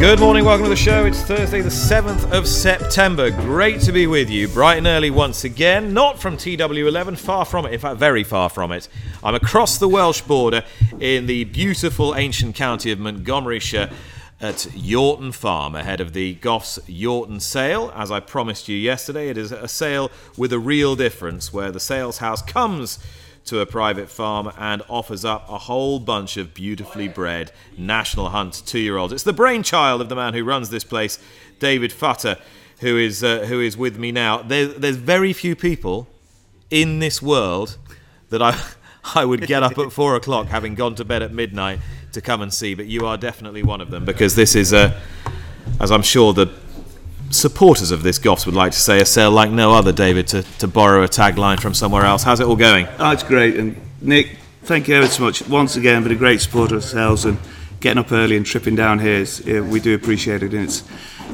Good morning, welcome to the show. It's Thursday, the 7th of September. Great to be with you, bright and early once again. Not from TW11, far from it, in fact, very far from it. I'm across the Welsh border in the beautiful ancient county of Montgomeryshire at Yorton Farm ahead of the Goffs Yorton sale. As I promised you yesterday, it is a sale with a real difference where the sales house comes to a private farm and offers up a whole bunch of beautifully bred National Hunt two year olds. It's the brainchild of the man who runs this place, David Futter, who is, uh, who is with me now. There, there's very few people in this world that I, I would get up at four o'clock having gone to bed at midnight to come and see, but you are definitely one of them because this is a, as I'm sure the supporters of this Goffs would like to say, a sale like no other, David, to, to borrow a tagline from somewhere else. How's it all going? Oh, it's great. And Nick, thank you ever so much once again for a great support of sales and getting up early and tripping down here. Is, yeah, we do appreciate it. And it's,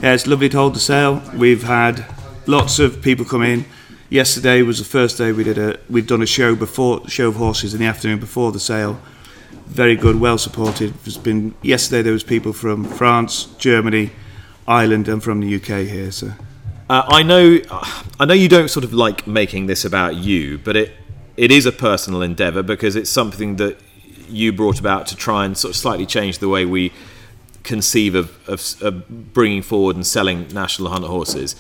yeah, it's lovely to hold the sale. We've had lots of people come in. Yesterday was the first day we did a we'd done a show before show of horses in the afternoon before the sale. Very good, well supported. There's been yesterday there was people from France, Germany, Ireland and from the UK here. So uh, I know, I know you don't sort of like making this about you, but it it is a personal endeavour because it's something that you brought about to try and sort of slightly change the way we conceive of, of, of bringing forward and selling national hunt horses.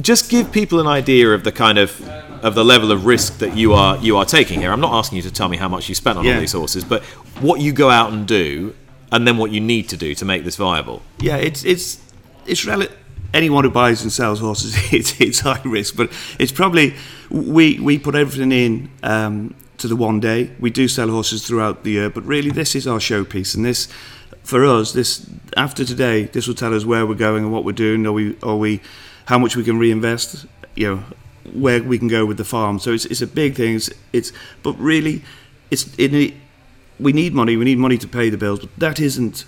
Just give people an idea of the kind of of the level of risk that you are you are taking here. I'm not asking you to tell me how much you spent on yeah. all these horses, but what you go out and do, and then what you need to do to make this viable. Yeah, it's it's it's rel- anyone who buys and sells horses, it's, it's high risk, but it's probably we we put everything in um, to the one day. We do sell horses throughout the year, but really this is our showpiece, and this for us, this after today, this will tell us where we're going and what we're doing, or we or we how much we can reinvest, you know, where we can go with the farm. So it's it's a big thing. It's, it's but really, it's in it, we need money. We need money to pay the bills, but that isn't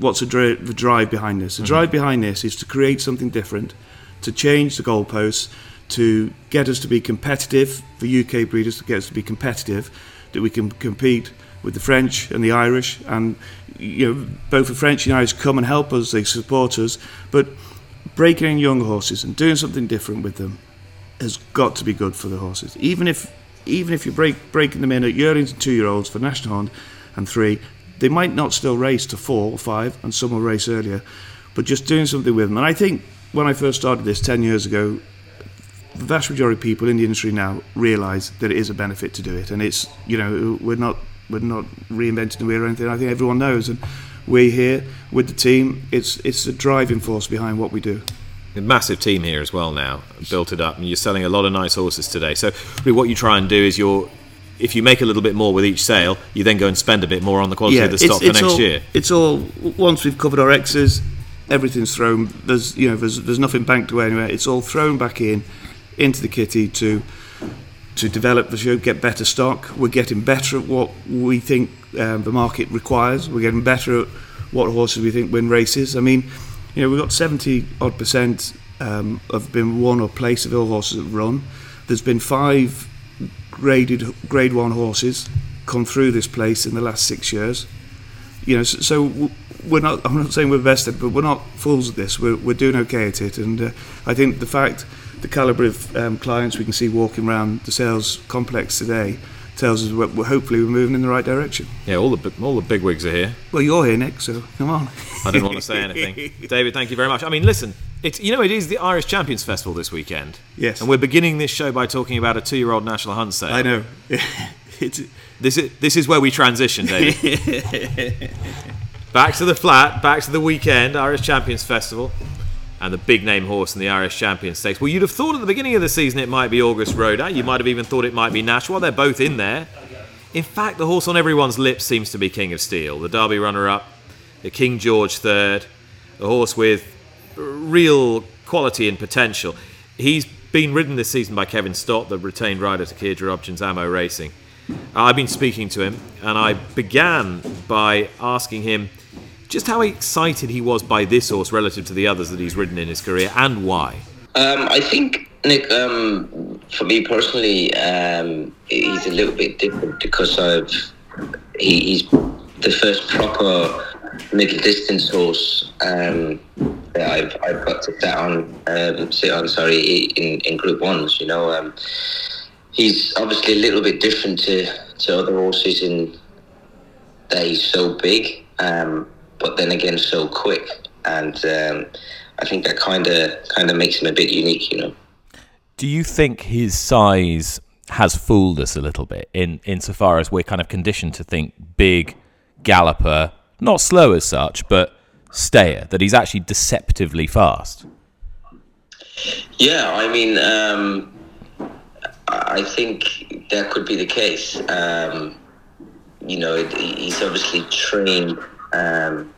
what's the, the drive behind this? The mm-hmm. drive behind this is to create something different, to change the goalposts, to get us to be competitive, for UK breeders to get us to be competitive, that we can compete with the French and the Irish, and you know both the French and the Irish come and help us, they support us, but breaking in young horses and doing something different with them has got to be good for the horses. Even if even if you break breaking them in at yearlings and two year olds for national hunt and three, they might not still race to four or five, and some will race earlier, but just doing something with them. And I think when I first started this 10 years ago, the vast majority of people in the industry now realise that it is a benefit to do it. And it's, you know, we're not, we're not reinventing the wheel or anything. I think everyone knows. And we're here with the team. It's, it's the driving force behind what we do a massive team here as well now built it up and you're selling a lot of nice horses today so really what you try and do is you're if you make a little bit more with each sale, you then go and spend a bit more on the quality yeah, of the stock it's, for next all, year. It's all once we've covered our X's, everything's thrown. There's you know there's there's nothing banked away anywhere. It's all thrown back in into the kitty to to develop the show, get better stock. We're getting better at what we think um, the market requires. We're getting better at what horses we think win races. I mean, you know, we've got 70 odd percent um, have been won or placed of all horses that run. There's been five graded grade one horses come through this place in the last six years. You know, so, so we're not. I'm not saying we're vested, but we're not fools at this. We're we're doing okay at it, and uh, I think the fact, the calibre of um, clients we can see walking around the sales complex today tells us we're, hopefully we're moving in the right direction. Yeah, all the all the big wigs are here. Well, you're here, Nick. So come on. I didn't want to say anything, David. Thank you very much. I mean, listen, it's you know it is the Irish Champions Festival this weekend. Yes. And we're beginning this show by talking about a two-year-old national hunt sale. I know. it's this is this is where we transition, David. back to the flat, back to the weekend, Irish Champions Festival, and the big name horse in the Irish Champion Stakes. Well, you'd have thought at the beginning of the season it might be Auguste Rodin. You might have even thought it might be Nash. Well, they're both in there. In fact, the horse on everyone's lips seems to be King of Steel, the Derby runner-up, the King George third, a horse with real quality and potential. He's been ridden this season by Kevin Stott, the retained rider to Kia Joorabchian's Amo Racing. I've been speaking to him, and I began by asking him just how excited he was by this horse relative to the others that he's ridden in his career, and why. Um, I think Nick, um, for me personally, um, he's a little bit different because I've he, he's the first proper middle distance horse um, that I've I've got to sit on um, sit on sorry in, in Group Ones. You know, um, he's obviously a little bit different to, to other horses in that he's so big, um, but then again so quick, and um, I think that kind of kind of makes him a bit unique. You know. Do you think his size has fooled us a little bit in insofar as we're kind of conditioned to think big galloper, not slow as such, but stayer, that he's actually deceptively fast? Yeah, I mean, um, I think that could be the case. Um, you know, he's obviously trained um,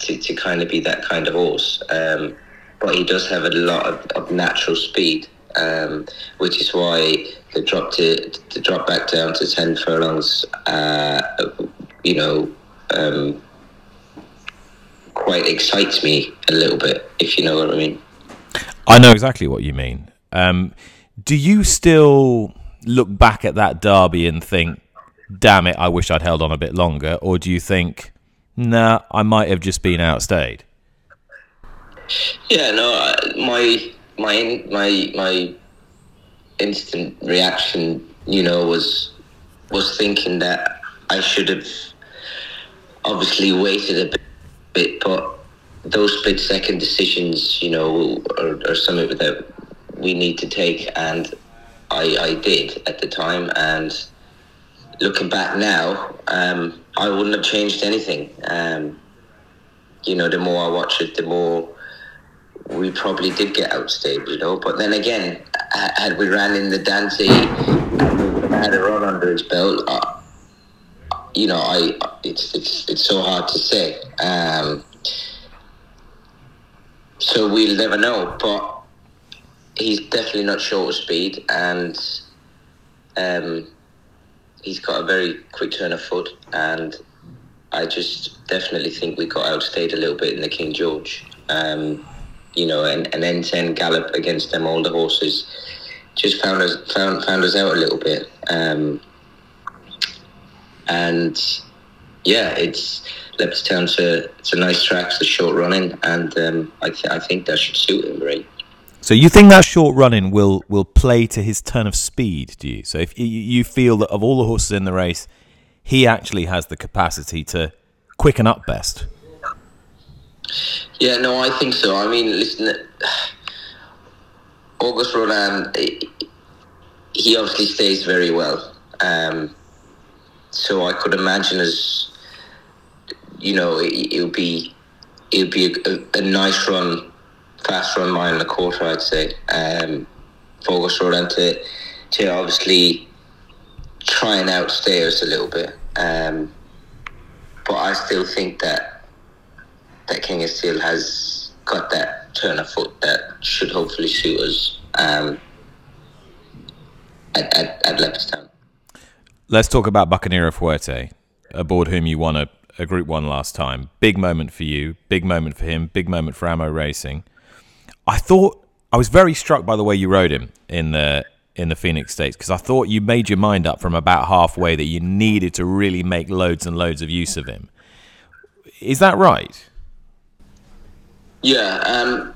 to, to kind of be that kind of horse, um, but he does have a lot of, of natural speed, um, which is why the drop to the drop back down to ten furlongs, uh, you know, um, quite excites me a little bit, if you know what I mean. I know exactly what you mean. Um, do you still look back at that derby and think, damn it, I wish I'd held on a bit longer? Or do you think, nah, I might have just been outstayed? Yeah, no, my my my my instant reaction, you know, was was thinking that I should have obviously waited a bit, but those split second decisions, you know, are, are something that we need to take, and I, I did at the time. And looking back now, um, I wouldn't have changed anything. Um, you know, the more I watch it, the more we probably did get outstayed, you know. But then again, had we ran in the Dante had a run under his belt, uh, you know, I it's it's it's so hard to say. Um, so we'll never know, but he's definitely not short of speed, and um, he's got a very quick turn of foot, and I just definitely think we got outstayed a little bit in the King George. Um, you know, an, an N10 gallop against them older horses just found us found found us out a little bit. Um, and yeah, it's Leopardstown's a it's a nice track, it's a short running, and um, I th- I think that should suit him right. So you think that short running will will play to his turn of speed? Do you? So if you feel that of all the horses in the race, he actually has the capacity to quicken up best. Yeah, no, I think so. I mean, listen, Auguste Rodin, he obviously stays very well. Um, so I could imagine as you know, it, would be it would be a, a, a nice run fast run mile and a quarter, I'd say. Um, focus Rodin to, to obviously try and outstay us a little bit. Um, but I still think that that King of Steel has got that turn of foot that should hopefully suit us um, at, at, at Leopardstown. Let's talk about Bucanero Fuerte, aboard whom you won a, a Group 1 last time. Big moment for you, big moment for him, big moment for Amo Racing. I thought I was very struck by the way you rode him in the in the Phoenix Stakes because I thought you made your mind up from about halfway that you needed to really make loads and loads of use of him. Is that right? Yeah, um,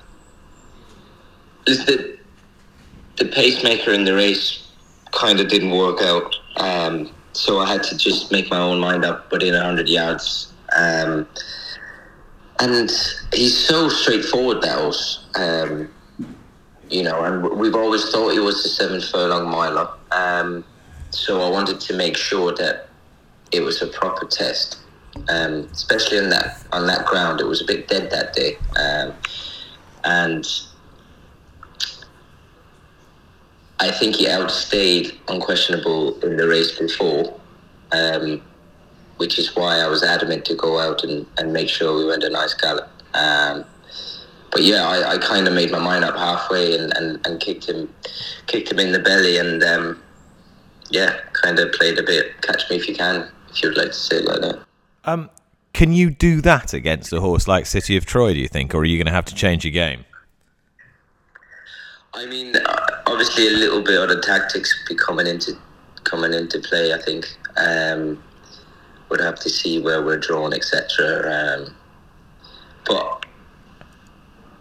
the the pacemaker in the race kind of didn't work out, um, so I had to just make my own mind up within hundred yards. Um, and he's so straightforward was, um, you know, and we've always thought he was the seven furlong miler. Um, so I wanted to make sure that it was a proper test, um, especially on that on that ground. It was a bit dead that day, um, and I think he outstayed unquestionable in the race before. Um, which is why I was adamant to go out and, and make sure we went a nice gallop. Um, but yeah, I, I kind of made my mind up halfway and, and, and kicked him kicked him in the belly and um, yeah, kind of played a bit catch me if you can, if you'd like to say it like that. Um, Can you do that against a horse like City of Troy? Do you think, or are you going to have to change your game? I mean, obviously, a little bit of the tactics be coming into coming into play. I think um, would have to see where we're drawn, etc. Um, but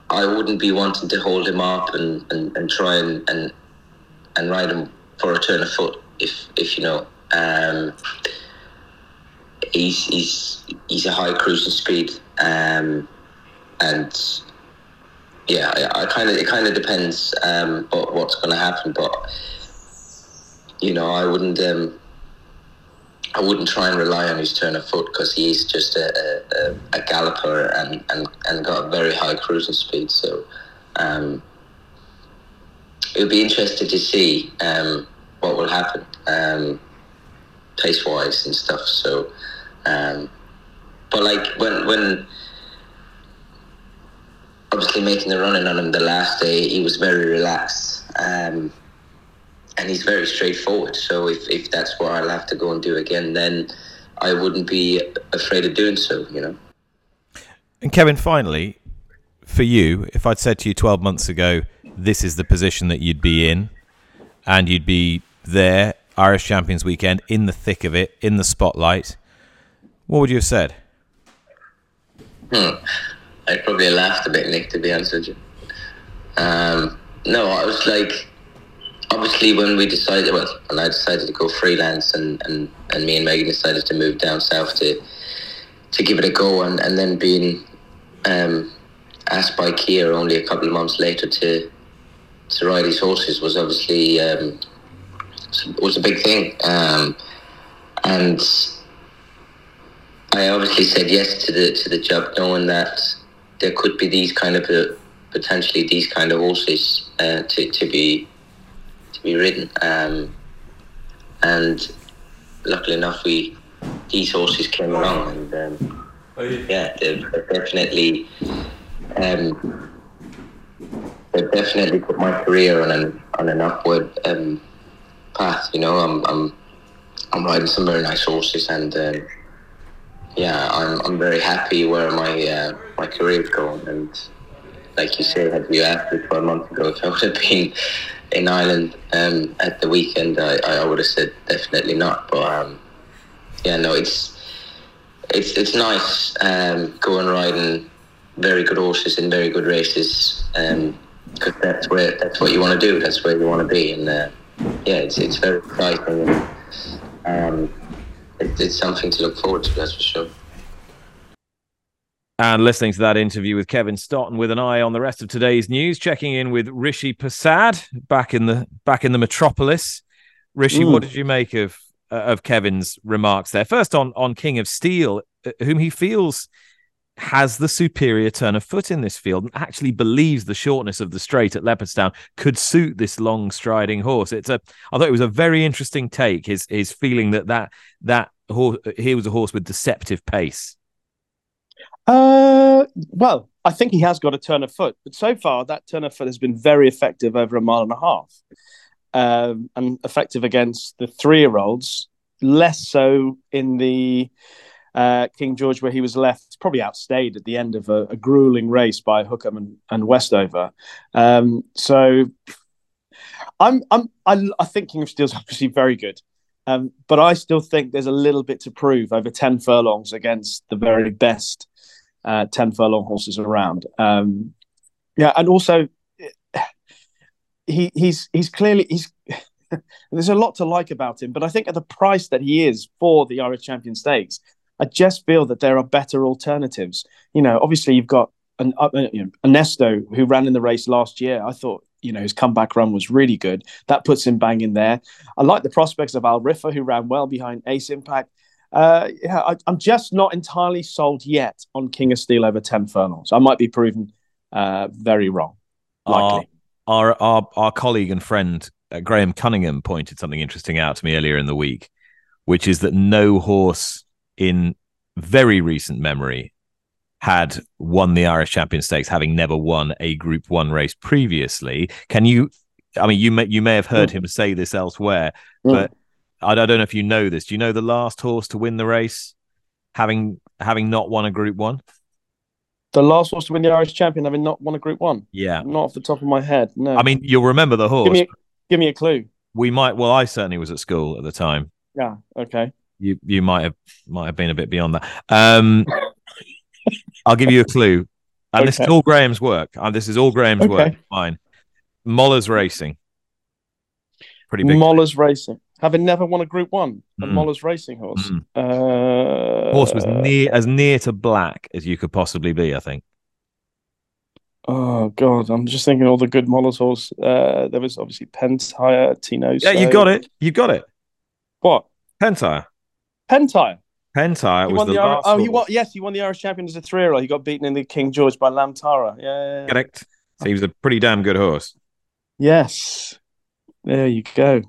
I wouldn't be wanting to hold him up and, and, and try and, and and ride him for a turn of foot if if you know. Um, he's he's he's a high cruising speed, um, and yeah, I, I kind of it kind of depends um, what, what's going to happen, but you know, I wouldn't um, I wouldn't try and rely on his turn of foot because he's just a, a, a, galloper and, and, and got a very high cruising speed. So um, it would be interesting to see um, what will happen um, pace wise and stuff. So, um, but like when when obviously making the running on him the last day, he was very relaxed. Um, and he's very straightforward. So if, if that's what I'll have to go and do again, then I wouldn't be afraid of doing so, you know. And Kevin, finally, for you, if I'd said to you 12 months ago, this is the position that you'd be in, and you'd be there, Irish Champions Weekend, in the thick of it, in the spotlight, what would you have said? Hmm. I'd probably have laughed a bit, Nick, to be honest with you. Um, no, I was like, obviously when we decided, well, when I decided to go freelance, and, and, and me and Megan decided to move down south to to give it a go, and, and then being um, asked by Kia only a couple of months later to to ride his horses was obviously um, was a big thing, um, and I obviously said yes to the to the job, knowing that there could be these kind of uh, potentially these kind of horses uh, to to be to be ridden. Um, and luckily enough, we these horses came along, and um, oh, yeah, they've, definitely um, they've definitely put my career on an on an upward um, path. You know, I'm I'm I'm riding some very nice horses, and uh, yeah, I'm I'm very happy where my uh, my career is going. And like you said, had you asked me twelve months ago if I would have been in Ireland um, at the weekend, I, I would have said definitely not. But um, yeah, no, it's it's it's nice um, going riding very good horses in very good races because um, that's where that's what you want to do. That's where you want to be, and uh, yeah, it's it's very exciting and um, it, it's something to look forward to. That's for sure. And listening to that interview with Kevin Stotton with an eye on the rest of today's news, checking in with Rishi Persad back in the back in the metropolis. Rishi, mm. what did you make of uh, of Kevin's remarks there? First on on King of Steel, uh, whom he feels has the superior turn of foot in this field and actually believes the shortness of the straight at Leopardstown could suit this long striding horse. It's a I thought it was a very interesting take. His his feeling that that that horse he was a horse with deceptive pace. Uh, well, I think he has got a turn of foot, but so far that turn of foot has been very effective over a mile and a half, um, and effective against the three-year-olds. Less so in the uh, King George, where he was left probably outstayed at the end of a, a grueling race by Hukum and, and Westover. Um, so, I'm I'm I, I think King of Steel's obviously very good. Um, but I still think there's a little bit to prove over 10 furlongs against the very best uh, 10 furlong horses around. Um, yeah, and also he he's he's clearly he's there's a lot to like about him, but I think at the price that he is for the Irish Champion Stakes, I just feel that there are better alternatives. You know, obviously you've got an uh, you know, Onesto who ran in the race last year. I thought you know his comeback run was really good. That puts him bang in there. I like the prospects of Al Riffa who ran well behind Ace Impact uh, yeah, I, am just not entirely sold yet on King of Steel over 10 furlongs. I might be proven uh, very wrong. Likely. Our, our, our, our colleague and friend uh, Graham Cunningham pointed something interesting out to me earlier in the week, which is that no horse in very recent memory had won the Irish Champion Stakes, having never won a Group One race previously. Can you? I mean, you may you may have heard mm. him say this elsewhere, mm. but I, don't know if you know this. Do you know the last horse to win the race, having having not won a Group One? The last horse to win the Irish Champion, having not won a Group One. Yeah. Not off the top of my head. No. I mean, you'll remember the horse. give me a, give me a clue. we might. Well, I certainly was at school at the time. Yeah. Okay. You you might have might have been a bit beyond that. Um, I'll give you a clue, and this is all Graham's work. And this is all Graham's Okay. work. Fine. Moller's Racing. Pretty big. Moller's Racing, having never won a Group One, a Mm. Moller's Racing horse. Mm. Uh, horse was near as near to black as you could possibly be. I think. Oh God, I'm just thinking all the good Moller's horse. Uh, there was obviously Pentire, Tino. Yeah, you got it. You got it. What? Pentire. Pentire. Pentire He was the the, Irish. Oh, he won. Yes, he won the Irish champion as a three-year-old. He got beaten in the King George by Lammtarra. Yeah, yeah, yeah. Correct. So he was a pretty damn good horse. Yes. There you go.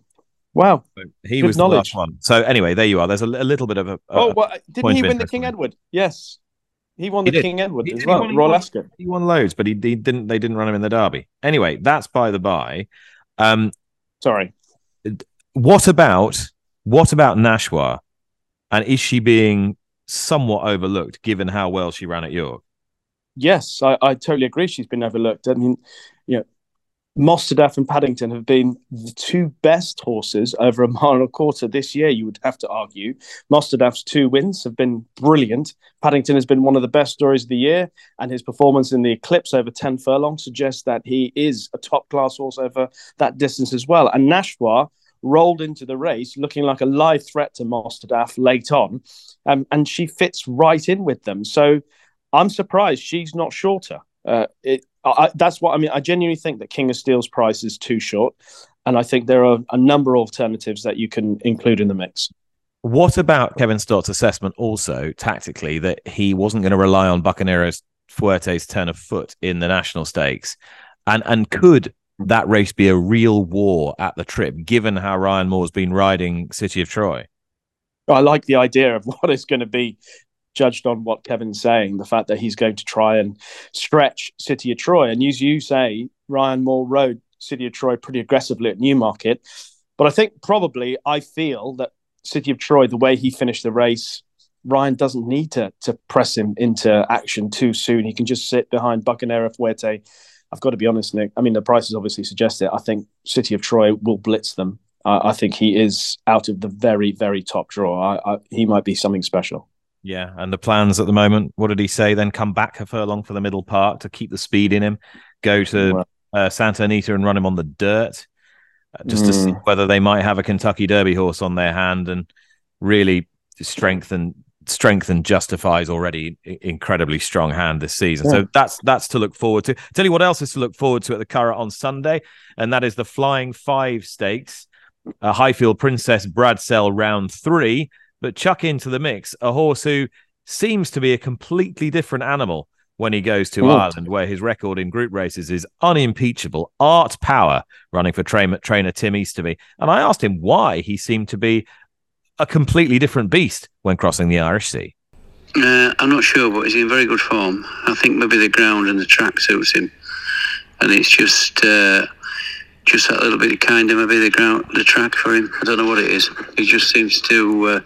Wow. So he Good was the last one. So anyway, there you are. There's a, a little bit of a. a- oh, well, didn't he win the King. Edward? Yes. He won He the did. King Edward He as did. He well. won- he Royal won. Ascot. He won loads, but he, he didn't. They didn't run him in the Derby. Anyway, that's by the by. Um, Sorry. what about what about Nashwa? And is she being somewhat overlooked given how well she ran at York? Yes, I, I totally agree. She's been overlooked. I mean, you know, Mostahdaf and Paddington have been the two best horses over a mile and a quarter this year, you would have to argue. Mostahdaf's two wins have been brilliant. Paddington has been one of the best stories of the year, and his performance in the Eclipse over 10 furlongs suggests that he is a top class horse over that distance as well. And Nashwa rolled into the race looking like a live threat to Mostahdaf late on, um, and she fits right in with them. So I'm surprised she's not shorter. Uh, it, I, that's what I mean. I genuinely think that King of Steel's price is too short, and I think there are a number of alternatives that you can include in the mix. What about Kevin Stott's assessment also tactically that he wasn't going to rely on Bucanero Fuerte's turn of foot in the national stakes? And and could that race be a real war at the trip, given how Ryan Moore's been riding City of Troy? I like the idea of what is going to be judged on what Kevin's saying, the fact that he's going to try and stretch City of Troy. And as you say, Ryan Moore rode City of Troy pretty aggressively at Newmarket. But I think probably I feel that City of Troy, the way he finished the race, Ryan doesn't need to to press him into action too soon. He can just sit behind Bucanero Fuerte. I've got to be honest, Nick. I mean, the prices obviously suggest it. I think City of Troy will blitz them. I think he is out of the very, very top draw. I, I, he might be something special. Yeah, and the plans at the moment. What did he say? Then come back a furlong for the middle part to keep the speed in him. Go to uh, Santa Anita and run him on the dirt, uh, just to Mm. see whether they might have a Kentucky Derby horse on their hand and really strengthen strengthen justifies already incredibly strong hand this season. So that's that's to look forward to. Tell you what else is to look forward to at the Curragh on Sunday, and that is the Flying Five Stakes, uh, Highfield Princess Bradsell round three. But chuck into the mix a horse who seems to be a completely different animal when he goes to Mm. Ireland, where his record in group races is unimpeachable. Art Power running for trainer, trainer Tim Easterby. And I asked him why he seemed to be a completely different beast when crossing the Irish Sea. Uh, I'm not sure, but he's in very good form. I think maybe the ground and the track suits him, and it's just uh, just that little bit of kind of maybe the ground, the track for him. I don't know what it is. He just seems to uh,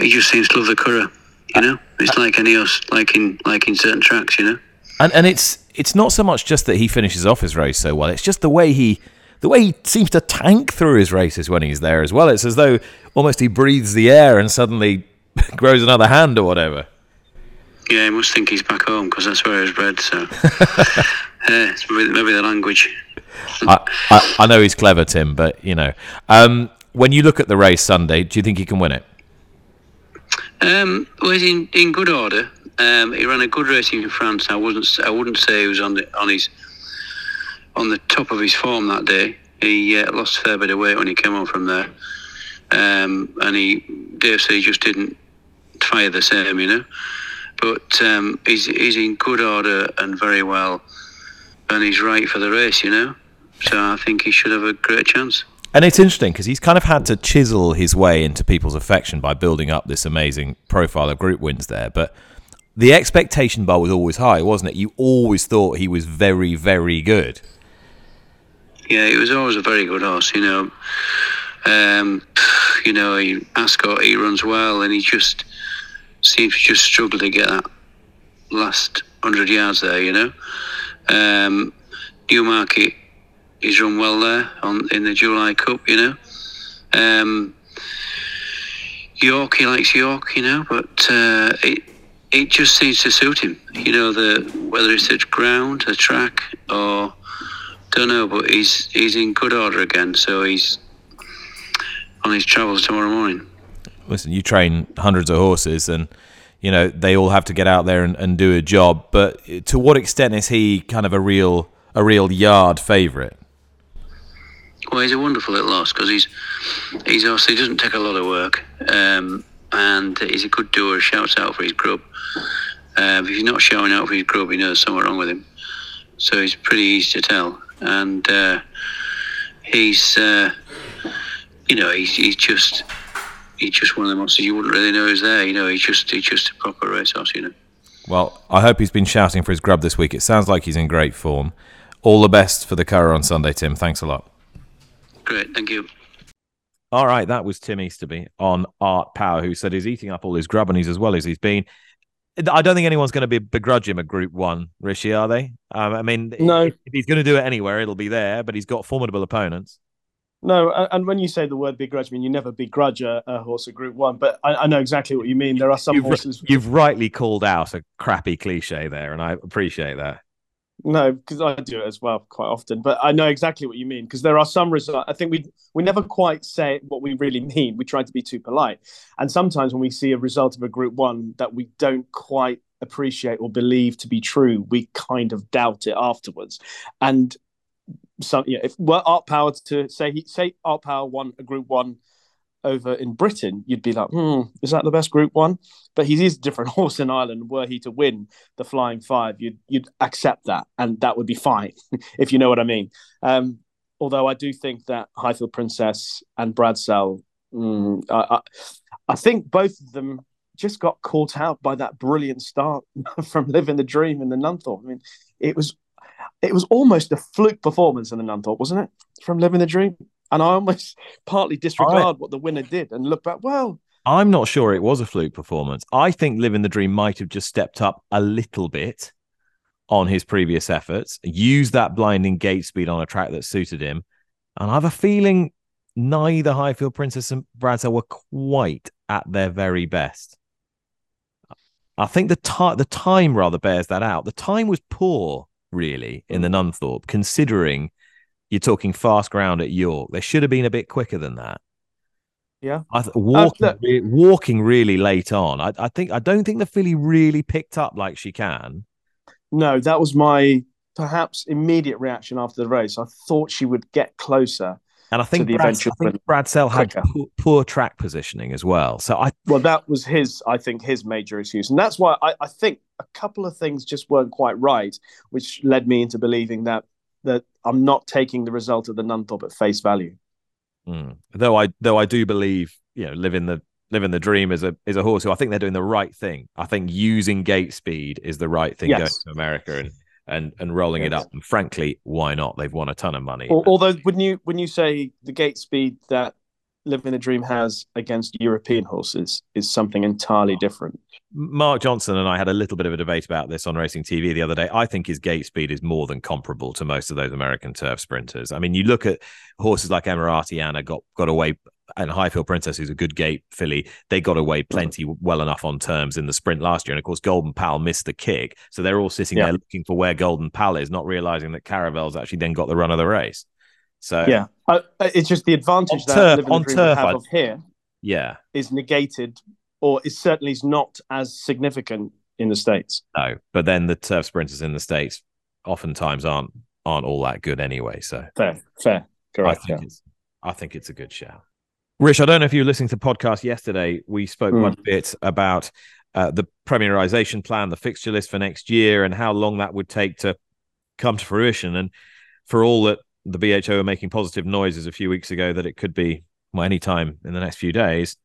he just seems to love the Curragh. You know, it's like any horse, like in like in certain tracks. You know. And and it's it's not so much just that he finishes off his race so well. It's just the way he the way he seems to tank through his races when he's there as well. It's as though almost he breathes the air and suddenly grows another hand or whatever. Yeah, he must think he's back home because that's where he's bred. So, it's maybe, maybe the language. I, I, I know he's clever, Tim, but you know, um, when you look at the race Sunday, do you think he can win it? Um, he's in, in good order. Um, he ran a good race in France. I wasn't. I wouldn't say he was on the on his on the top of his form that day. He uh, lost a fair bit of weight when he came on from there, um, and he dare say just didn't fire the same, you know. But um, he's he's in good order and very well, and he's right for the race, you know. So I think he should have a great chance. And it's interesting because he's kind of had to chisel his way into people's affection by building up this amazing profile of group wins there. But the expectation bar was always high, wasn't it? You always thought he was very, very good. Yeah, he was always a very good horse, you know. Um, you know, he, Ascot, he runs well, and he just seems to just struggle to get that last hundred yards there. You know, um, Newmarket he's run well there on in the July Cup. You know, um, York he likes York. You know, but uh, it it just seems to suit him. You know, the whether it's a ground, a track, or don't know, but he's he's in good order again. So he's on his travels tomorrow morning. Listen, you train hundreds of horses, and you know they all have to get out there and, and do a job. But to what extent is he kind of a real a real yard favourite? Well, he's a wonderful little horse because he's he's he doesn't take a lot of work, um, and he's a good doer. Shouts out for his grub. Uh, if he's not shouting out for his grub, he knows something wrong with him. So he's pretty easy to tell, and uh, he's uh, you know he's, he's just he's just one of the monsters you wouldn't really know is there. You know, he's just he's just a proper racehorse. You know. Well, I hope he's been shouting for his grub this week. It sounds like he's in great form. All the best for the Curragh on Sunday, Tim. Thanks a lot. Great, thank you. All right, that was Tim Easterby on Art Power, who said he's eating up all his grub and he's as well as he's been. I don't think anyone's going to be begrudge him a Group One, Rishi, are they? Um, I mean, No. if he's going to do it anywhere, it'll be there. But he's got formidable opponents. No, and when you say the word begrudge, I mean you never begrudge a, a horse at Group One, but I, I know exactly what you mean. There are some You've, horses. you've rightly called out a crappy cliche there, and I appreciate that. No, because I do it as well quite often. But I know exactly what you mean because there are some results. I think we we never quite say what we really mean. We try to be too polite, and sometimes when we see a result of a Group One that we don't quite appreciate or believe to be true, we kind of doubt it afterwards. And some, yeah, if were Art Power to say he say Art Power won a Group One over in Britain, you'd be like, hmm, is that the best Group One? But he is a different horse in Ireland. Were he to win the Flying Five, you'd you'd accept that, and that would be fine, if you know what I mean. Um, although I do think that Highfield Princess and Bradsell, mm, I, I, I think both of them just got caught out by that brilliant start from Living the Dream in the Nunthorpe. I mean, it was it was almost a fluke performance in the Nunthorpe, wasn't it? From Living the Dream. And I almost partly disregard what the winner did and look back, well, I'm not sure it was a fluke performance. I think Living the Dream might have just stepped up a little bit on his previous efforts, used that blinding gate speed on a track that suited him. And I have a feeling neither Highfield Princess and Bradsell were quite at their very best. I think the, the time rather bears that out. The time was poor, really, in the hmm. Nunthorpe, considering you're talking fast ground at York. They should have been a bit quicker than that. yeah. I th- uh, walking, look- re- walking really late on. I, I think I don't think the filly really picked up like she can. No, that was my perhaps immediate reaction after the race. I thought she would get closer. And I think, Brad, I think Bradsell had poor, poor track positioning as well. So I Well, that was his, I think, his major excuse. And that's why I, I think a couple of things just weren't quite right, which led me into believing that that I'm not taking the result of the Nunthorpe at face value. mm, though I though I do believe you know living the living the dream is a is a horse who I think they're doing the right thing. I think using gate speed is the right thing Yes. going to America and and and rolling it up. And frankly, why not? They've won a ton of money. Al- Although, when you when you say the gate speed that Living the Dream has against European horses is something entirely different. Mark Johnson and I had a little bit of a debate about this on Racing TV the other day. I think his gate speed is more than comparable to most of those American turf sprinters. I mean, you look at horses like Emaraaty Ana got got away, and Highfield Princess, who's a good gate filly, they got away plenty well enough on terms in the sprint last year. And of course, Golden Pal missed the kick, so they're all sitting Yeah. there looking for where Golden Pal is, not realizing that Caravel's actually then got the run of the race. So Yeah, I, it's just the advantage On that turf- on the turf, have I'd- of here yeah, is negated, or is certainly is not as significant in the states. no, but then the turf sprinters in the states oftentimes aren't aren't all that good anyway. So Fair, fair, correct. I think it's I think it's a good shout. Rich, I don't know if you were listening to the podcast yesterday. We spoke Mm. quite a bit about uh, the premierization plan, the fixture list for next year, and how long that would take to come to fruition. And for all that the BHA were making positive noises a few weeks ago that it could be well, any time in the next few days,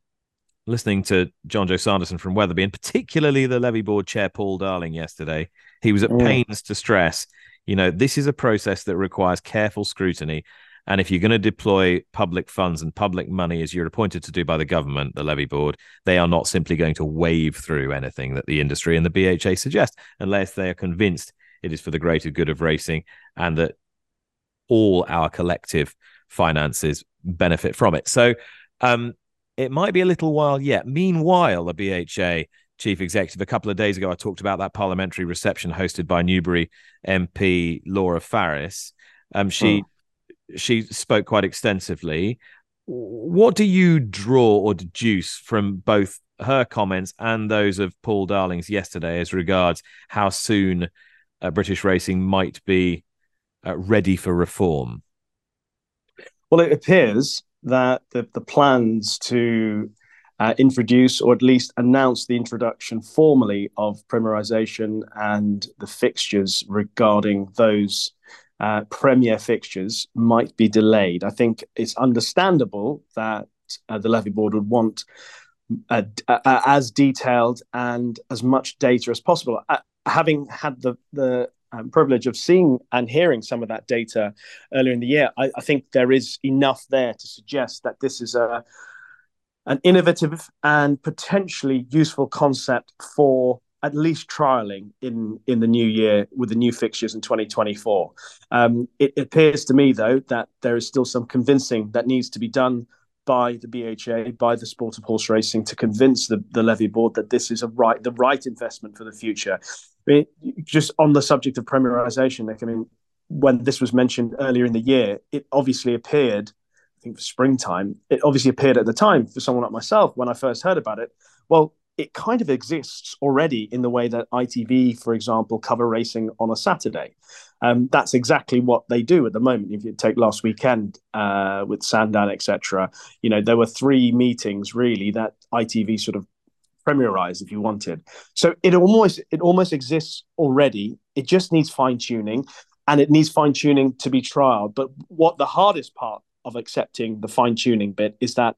listening to Jonjo Sanderson from Wetherby, and particularly the levy board chair Paul Darling yesterday, he was at Mm. pains to stress, you know, this is a process that requires careful scrutiny. And if you're going to deploy public funds and public money as you're appointed to do by the government, the levy board, they are not simply going to wave through anything that the industry and the BHA suggest unless they are convinced it is for the greater good of racing and that all our collective finances benefit from it. So um, it might be a little while yet. Meanwhile, the BHA chief executive, a couple of days ago, I talked about that parliamentary reception hosted by Newbury MP Laura Farris. Um, she oh. she spoke quite extensively. What do you draw or deduce from both her comments and those of Paul Darling's yesterday as regards how soon uh, British racing might be uh, ready for reform? Well, it appears that the, the plans to uh, introduce or at least announce the introduction formally of premierisation and the fixtures regarding those uh, premier fixtures might be delayed. I think it's understandable that uh, the levy board would want uh, uh, as detailed and as much data as possible. Uh, having had the the um, privilege of seeing and hearing some of that data earlier in the year, I, I, think there is enough there to suggest that this is a an innovative and potentially useful concept for at least trialing in in the new year with the new fixtures in 2024. Um, it, appears to me though that there is still some convincing that needs to be done by the BHA, by the sport of horse racing, to convince the, the levy board that this is a right, the right investment for the future. I mean, just on the subject of premierisation, Nick, I mean, when this was mentioned earlier in the year, it obviously appeared, I think for springtime, it obviously appeared at the time for someone like myself when I first heard about it. Well, it kind of exists already in the way that ITV, for example, cover racing on a Saturday. Um, that's exactly what they do at the moment. If you take last weekend uh, with Sandown, etc., you know there were three meetings really that ITV sort of premierized, if you wanted. So it almost it almost exists already. It just needs fine tuning, and it needs fine tuning to be trialed. But what the hardest part of accepting the fine tuning bit is that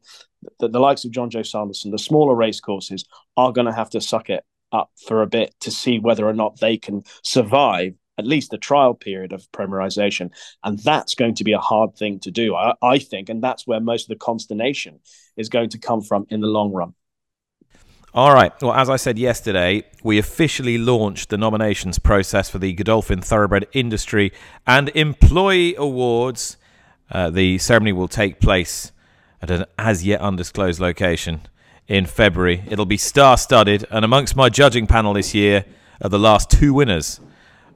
the, the likes of Jonjo Sanderson, the smaller race courses, are going to have to suck it up for a bit to see whether or not they can survive at least the trial period of premierization. And that's going to be a hard thing to do, I, I, think. And that's where most of the consternation is going to come from in the long run. All right. Well, as I said yesterday, we officially launched the nominations process for the Godolphin Thoroughbred Industry and Employee Awards. Uh, the ceremony will take place at an as yet undisclosed location in February. It'll be star studded, and amongst my judging panel this year are the last two winners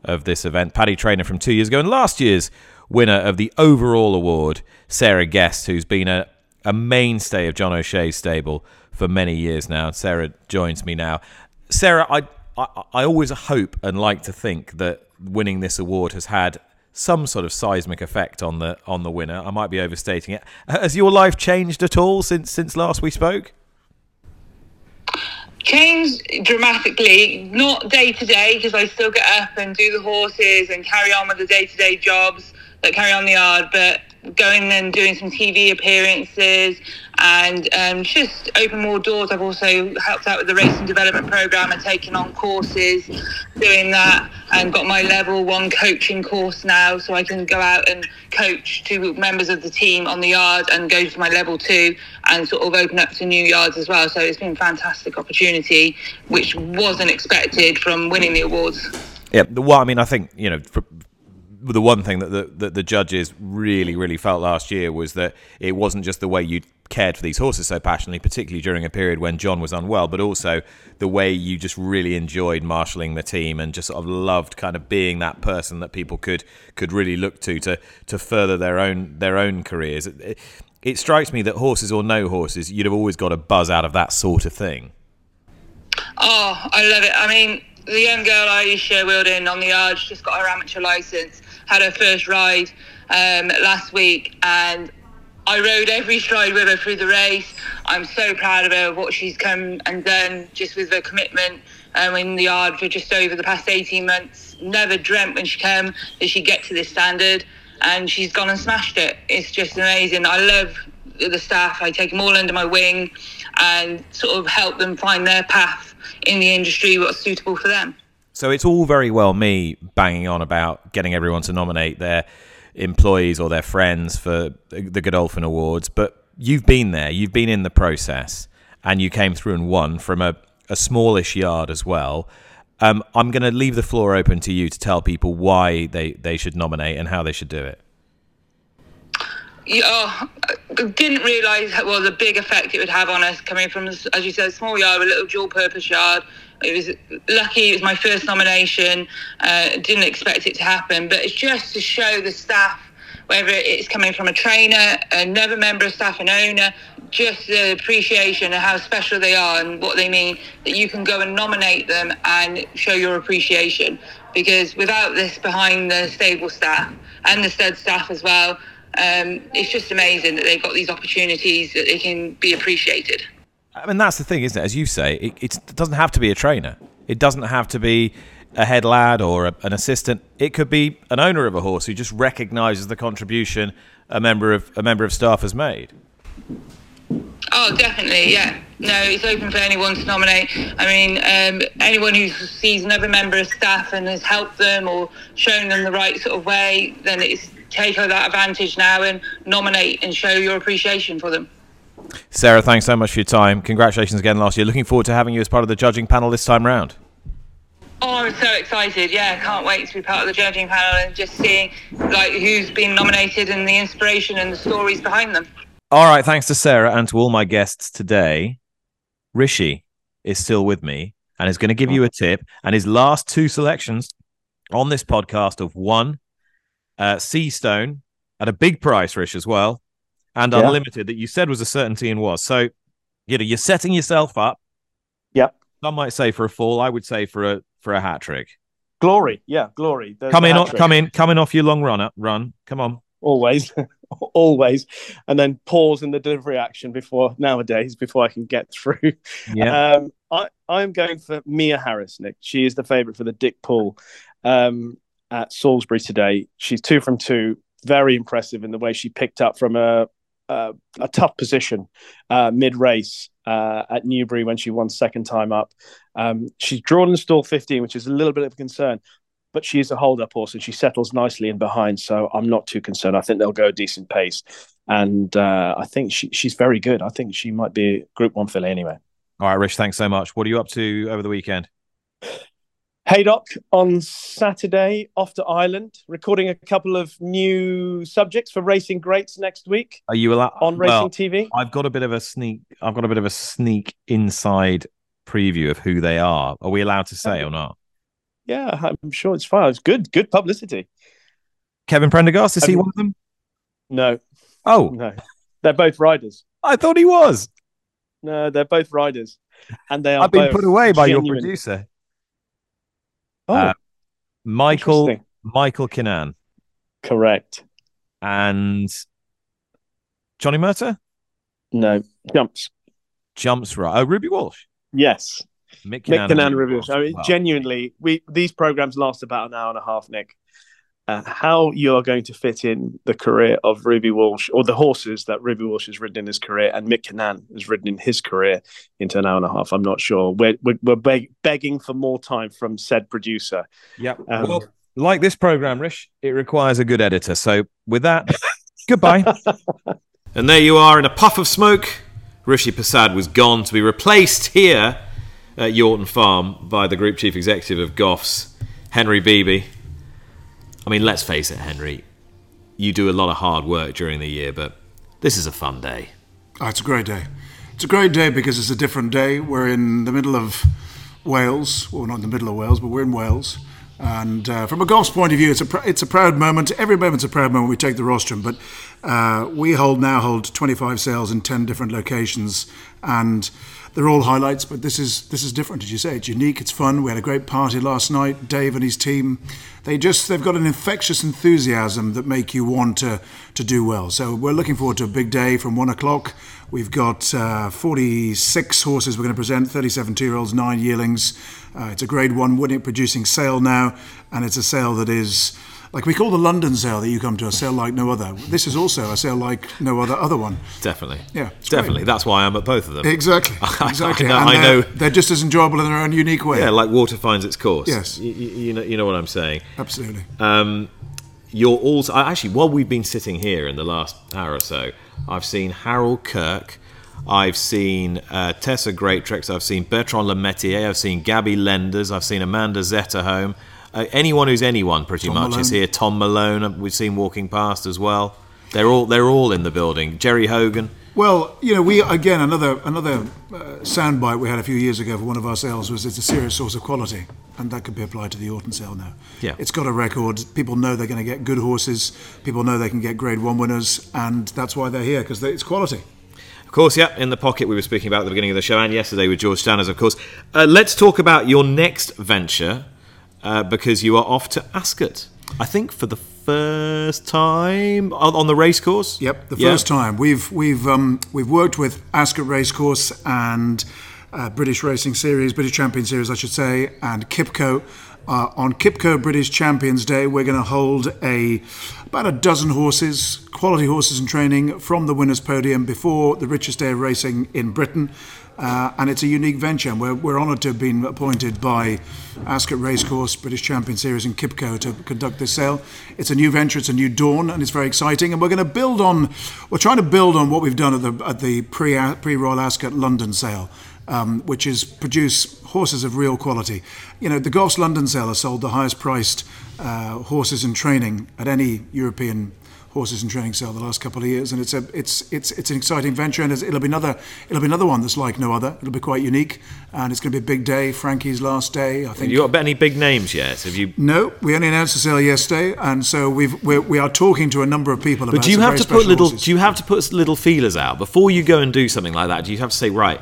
of this event Paddy Trainer from two years ago, and last year's winner of the overall award, Sarah Guest, who's been a, a mainstay of John O'Shea's stable for many years now. Sarah joins me now. Sarah, I, I, I always hope and like to think that winning this award has had some sort of seismic effect on the on the winner. I might be overstating it. Has your life changed at all since since last we spoke? Changed dramatically, not day to day because I still get up and do the horses and carry on with the day to day jobs that carry on the yard, but going and doing some TV appearances and um, just open more doors. I've also helped out with the racing development program and taken on courses, doing that, and got my level one coaching course now, so I can go out and coach to members of the team on the yard and go to my level two and sort of open up to new yards as well. So it's been a fantastic opportunity, which wasn't expected from winning the awards. Yeah, well, I mean, I think you know, the one thing that the, that the judges really, really felt last year was that it wasn't just the way you cared for these horses so passionately, particularly during a period when John was unwell, but also the way you just really enjoyed marshalling the team and just sort of loved kind of being that person that people could could really look to to to further their own their own careers. It, it, it strikes me that horses or no horses, you'd have always got a buzz out of that sort of thing. Oh, I love it. I mean, the young girl I Aisha Wilding on the yard, just got her amateur license had her first ride um, last week, and I rode every stride with her through the race. I'm so proud of her, what she's come and done just with her commitment um, in the yard for just over the past 18 months. Never dreamt when she came that she'd get to this standard, and she's gone and smashed it. It's just amazing. I love the staff. I take them all under my wing and sort of help them find their path in the industry, what's suitable for them. So it's all very well me banging on about getting everyone to nominate their employees or their friends for the Godolphin Awards, but you've been there, you've been in the process, and you came through and won from a, a smallish yard as well. Um, I'm going to leave the floor open to you to tell people why they, they should nominate and how they should do it. Oh, didn't realise well the big effect it would have on us coming from, as you said, a small yard, a little dual-purpose yard. It was lucky. It was my first nomination. Uh, didn't expect it to happen, but it's just to show the staff, whether it's coming from a trainer, another member of staff, an owner, just the appreciation of how special they are and what they mean. That you can go and nominate them and show your appreciation. Because without this behind the stable staff and the stud staff as well, um, it's just amazing that they've got these opportunities that they can be appreciated. I mean, that's the thing, isn't it? As you say, it, it doesn't have to be a trainer. It doesn't have to be a head lad or a, an assistant. It could be an owner of a horse who just recognises the contribution a member of a member of staff has made. Oh, definitely, yeah. No, it's open for anyone to nominate. I mean, um, anyone who sees another member of staff and has helped them or shown them the right sort of way, then it's take that advantage now and nominate and show your appreciation for them. Sarah, thanks so much for your time. Congratulations again last year. Looking forward to having you as part of the judging panel this time round. Oh, I'm so excited! Yeah, can't wait to be part of the judging panel and just seeing like who's been nominated and the inspiration and the stories behind them. All right, thanks to Sarah and to all my guests today. Rishi is still with me and is going to give you a tip. And his last two selections on this podcast of one, uh, Seastone at a big price, Rish, as well, and yeah. unlimited that you said was a certainty and was. So, you know, you're setting yourself up. Yep. Some might say for a fall. I would say for a for a hat trick. Glory, yeah, glory. There's come in, come in, coming off your long run run. Come on. Always, always, and then pause in the delivery action before nowadays before I can get through. Yeah. Um, I I'm going for Mia Harris, Nick. She is the favourite for the Dick Poole um, at Salisbury today. She's two from two. Very impressive in the way she picked up from a uh, a tough position uh, mid race uh, at Newbury when she won second time up. Um, she's drawn in stall 15, which is a little bit of a concern, but she is a hold up horse and she settles nicely in behind. So I'm not too concerned. I think they'll go a decent pace. And uh, I think she, she's very good. I think she might be Group One filly anyway. All right, Rich, thanks so much. What are you up to over the weekend? Haydock on Saturday off to Ireland, recording a couple of new subjects for Racing Greats next week. Are you allowed on Racing well, TV? I've got a bit of a sneak. I've got a bit of a sneak inside preview of who they are. Are we allowed to say uh, or not? Yeah, I'm sure it's fine. It's good, good publicity. Kevin Prendergast is Have he you... one of them? No. Oh no, they're both riders. I thought he was. No, they're both riders, and they are. I've been put away by genuine. your producer. Oh, uh, Michael Michael Kinane. Correct. And Johnny Murtagh? No, jumps. Jumps right. Oh, Ruby Walsh. Yes. Mick Kinane, Mick Kinane Ruby Walsh. I mean, genuinely, we these programs last about an hour and a half, Nick uh, how you are going to fit in the career of Ruby Walsh or the horses that Ruby Walsh has ridden in his career and Mick Kinane has ridden in his career into an hour and a half. I'm not sure. We're, we're, we're beg- begging for more time from said producer. Yeah. Um, well, like this program, Rish, it requires a good editor. So with that, goodbye. and there you are in a puff of smoke. Rishi Persad was gone to be replaced here at Yorton Farm by the group chief executive of Goffs, Henry Beeby. I mean, let's face it, Henry. You do a lot of hard work during the year, but this is a fun day. Oh, it's a great day. It's a great day because it's a different day. We're in the middle of Wales. Well, not in the middle of Wales, but we're in Wales. And uh, from a Goffs' point of view, it's a pr- it's a proud moment. Every moment's a proud moment. We take the rostrum, but uh, we hold now hold 25 sales in 10 different locations, and they're all highlights, but this is this is different, as you say. It's unique. It's fun. We had a great party last night. Dave and his team, they just they've got an infectious enthusiasm that make you want to to do well. So we're looking forward to a big day from one o'clock. We've got uh, 46 horses we're going to present, 37 two-year-olds, nine yearlings. Uh, it's a Grade One winning producing sale now, and it's a sale that is like we call the London sale that you come to a sale like no other. This is also a sale like no other other one. Definitely. Yeah. Definitely. Great. That's why I'm at both of them. Exactly. Exactly. I, know, I know. They're just as enjoyable in their own unique way. Yeah, like water finds its course. Yes. You, you know, you know what I'm saying. Absolutely. Um, you're also actually while we've been sitting here in the last hour or so, I've seen Harold Kirk. I've seen uh, Tessa Greatrix, I've seen Bertrand Le Métayer, I've seen Gabby Lenders, I've seen Amanda Zetterholm. Uh, anyone who's anyone, pretty Tom much, is here. Tom Malone, we've seen walking past as well. They're all they're all in the building. Gerry Hogan. Well, you know, we again another another uh, soundbite we had a few years ago for one of our sales was it's a serious source of quality, and that could be applied to the Yorton sale now. Yeah. it's got a record. People know they're going to get good horses. People know they can get Grade One winners, and that's why they're here because it's quality. Of course, yeah, in the pocket we were speaking about at the beginning of the show and yesterday with George Stanners, of course. Uh, let's talk about your next venture uh, because you are off to Ascot. I think for the first time on, the racecourse. Yep, the Yeah. first time we've we've um, we've worked with Ascot Racecourse and uh, British Racing Series, British Champion Series, I should say, and QIPCO. Uh, on QIPCO British Champions Day, we're going to hold a about a dozen horses, quality horses in training from the winners' podium before the richest day of racing in Britain. Uh, and it's a unique venture. And we're, we're honoured to have been appointed by Ascot Racecourse, British Champion Series, and QIPCO to conduct this sale. It's a new venture, it's a new dawn, and it's very exciting. And we're going to build on, we're trying to build on what we've done at the at the pre pre Royal Ascot London sale. Um, which is produce horses of real quality. You know, the Goffs London sale has sold the highest priced uh, horses in training at any European horses in training sale the last couple of years, and it's a it's it's it's an exciting venture, and it'll be another it'll be another one that's like no other. It'll be quite unique, and it's going to be a big day. Frankie's last day, I Have think. you got any big names yet? Have you? no, we only announced the sale yesterday, and so we've we're, we are talking to a number of people. About But do you have to put little? horses. Do you have to put little feelers out before you go and do something like that? Do you have to say, right,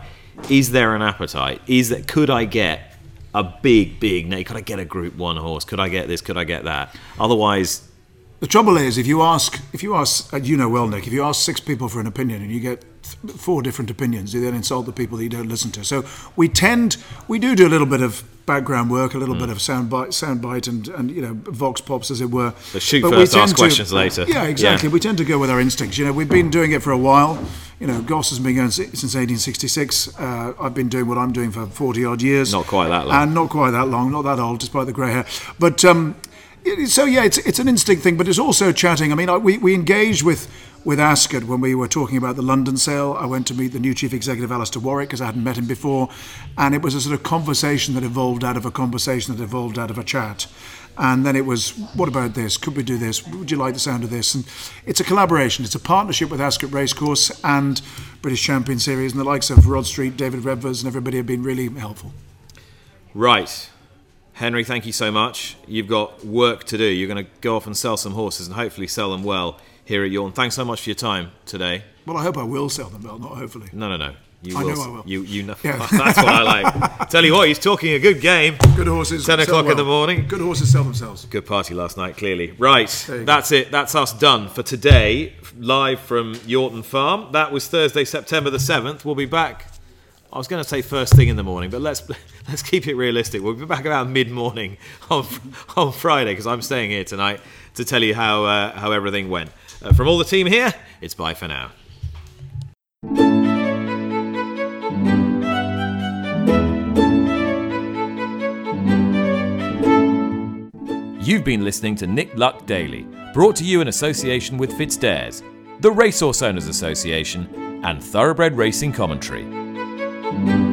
is there an appetite? Is that could I get a big, big name? Could I get a Group One horse? Could I get this? Could I get that? Otherwise, The trouble is, if you ask, if you ask, uh, you know well, Nick, if you ask six people for an opinion and you get th- four different opinions, you then insult the people that you don't listen to. So we tend, we do do a little bit of background work, a little Mm. bit of sound bite, sound bite, and and you know, vox pops, as it were. But shoot we first, ask questions later. Yeah, exactly. Yeah. We tend to go with our instincts. You know, we've been doing it for a while. You know, Goffs has been going since 1866. Uh, I've been doing what I'm doing for 40 odd years. Not quite that long. And not quite that long, not that old, despite the grey hair. But um, so yeah, it's it's an instinct thing, but it's also chatting. I mean, we we engaged with with Ascot when we were talking about the London sale. I went to meet the new chief executive, Alastair Warwick, because I hadn't met him before, and it was a sort of conversation that evolved out of a conversation that evolved out of a chat. And then it was, what about this? Could we do this? Would you like the sound of this? And it's a collaboration. It's a partnership with Ascot Racecourse and British Champion Series, and the likes of Rod Street, David Redvers, and everybody have been really helpful. right, Henry, thank you so much. You've got work to do. You're going to go off and sell some horses and hopefully sell them well here at Yorton. Thanks so much for your time today. Well, I hope I will sell them well, not hopefully. No, no, no. You I will. know I will. You, you know. Yeah. That's what I like. Tell you what, he's talking a good game. Good horses. 10 sell o'clock in the morning. Good horses sell themselves. Good party last night, clearly. Right, you go. that's it. That's us done for today, live from Yorton Farm. That was Thursday, September the 7th. We'll be back. I was going to say first thing in the morning, but let's let's keep it realistic. We'll be back about mid morning on, on Friday because I'm staying here tonight to tell you how, uh, how everything went. Uh, from all the team here, it's bye for now. You've been listening to Nick Luck Daily, brought to you in association with FitzDares, the Racehorse Owners Association, and Thoroughbred Racing Commentary. Thank you.